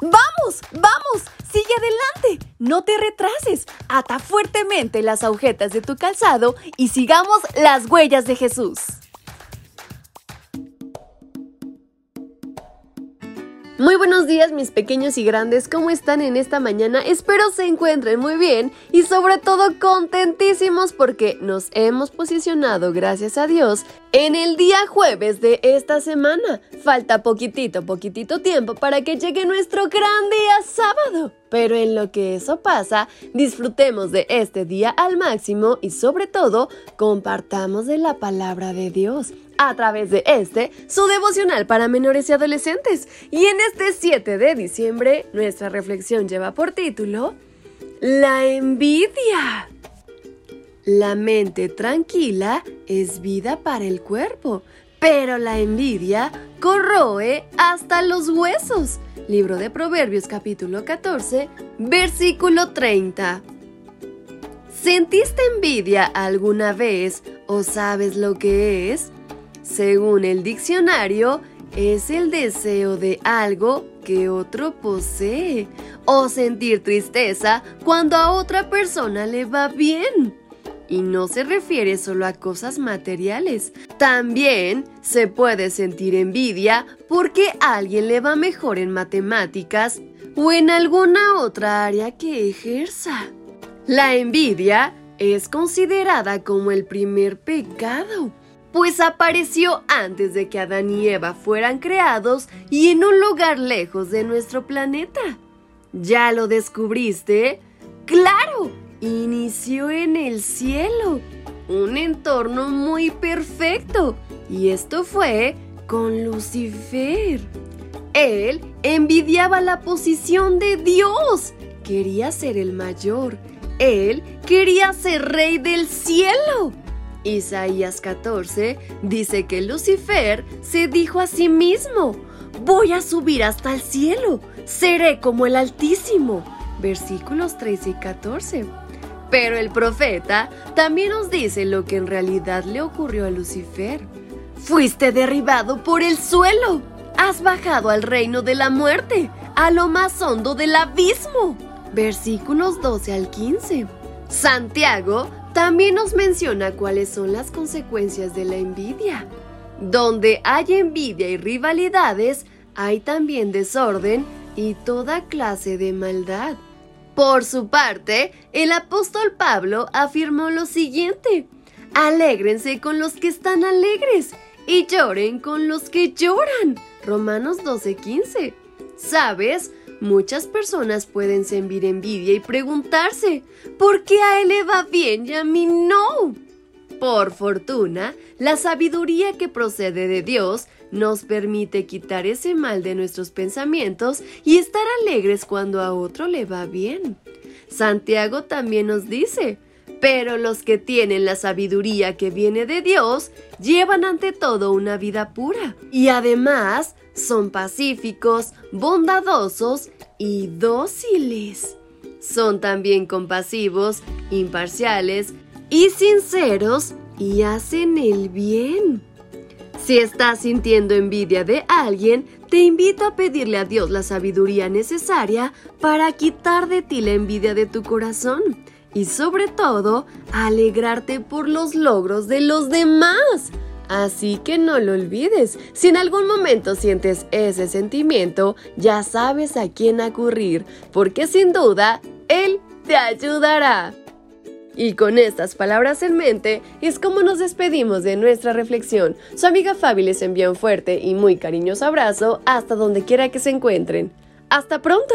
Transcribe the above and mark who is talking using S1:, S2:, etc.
S1: ¡Vamos! ¡Vamos! ¡Sigue adelante! No te retrases. Ata fuertemente las agujetas de tu calzado y sigamos las huellas de Jesús. Muy buenos días mis pequeños y grandes, ¿cómo están en esta mañana? Espero se encuentren muy bien y sobre todo contentísimos porque nos hemos posicionado, gracias a Dios, en el día jueves de esta semana. Falta poquitito, poquitito tiempo para que llegue nuestro gran día sábado. Pero en lo que eso pasa, disfrutemos de este día al máximo y sobre todo compartamos de la palabra de Dios a través de este, su devocional para menores y adolescentes. Y en este 7 de diciembre, nuestra reflexión lleva por título La envidia. La mente tranquila es vida para el cuerpo, pero la envidia corroe hasta los huesos. Libro de Proverbios capítulo 14, versículo 30. ¿Sentiste envidia alguna vez o sabes lo que es? Según el diccionario, es el deseo de algo que otro posee o sentir tristeza cuando a otra persona le va bien. Y no se refiere solo a cosas materiales. También se puede sentir envidia porque a alguien le va mejor en matemáticas o en alguna otra área que ejerza. La envidia es considerada como el primer pecado pues apareció antes de que Adán y Eva fueran creados y en un lugar lejos de nuestro planeta. ¿Ya lo descubriste? ¡Claro! Inició en el cielo, un entorno muy perfecto, y esto fue con Lucifer. Él envidiaba la posición de Dios, quería ser el mayor, él quería ser rey del cielo. Isaías 14 dice que Lucifer se dijo a sí mismo, voy a subir hasta el cielo, seré como el Altísimo. Versículos 13 y 14. Pero el profeta también nos dice lo que en realidad le ocurrió a Lucifer. Fuiste derribado por el suelo, has bajado al reino de la muerte, a lo más hondo del abismo. Versículos 12 al 15. Santiago también nos menciona cuáles son las consecuencias de la envidia. Donde hay envidia y rivalidades, hay también desorden y toda clase de maldad. Por su parte, el apóstol Pablo afirmó lo siguiente, alégrense con los que están alegres y lloren con los que lloran. Romanos 12:15. ¿Sabes? Muchas personas pueden sentir envidia y preguntarse, ¿por qué a él le va bien y a mí no? Por fortuna, la sabiduría que procede de Dios nos permite quitar ese mal de nuestros pensamientos y estar alegres cuando a otro le va bien. Santiago también nos dice, pero los que tienen la sabiduría que viene de Dios llevan ante todo una vida pura y además son pacíficos, bondadosos y dóciles. Son también compasivos, imparciales y sinceros y hacen el bien. Si estás sintiendo envidia de alguien, te invito a pedirle a Dios la sabiduría necesaria para quitar de ti la envidia de tu corazón y sobre todo alegrarte por los logros de los demás. Así que no lo olvides, si en algún momento sientes ese sentimiento, ya sabes a quién acudir, porque sin duda, Él te ayudará. Y con estas palabras en mente es como nos despedimos de nuestra reflexión. Su amiga Fabi les envía un fuerte y muy cariñoso abrazo hasta donde quiera que se encuentren. ¡Hasta pronto!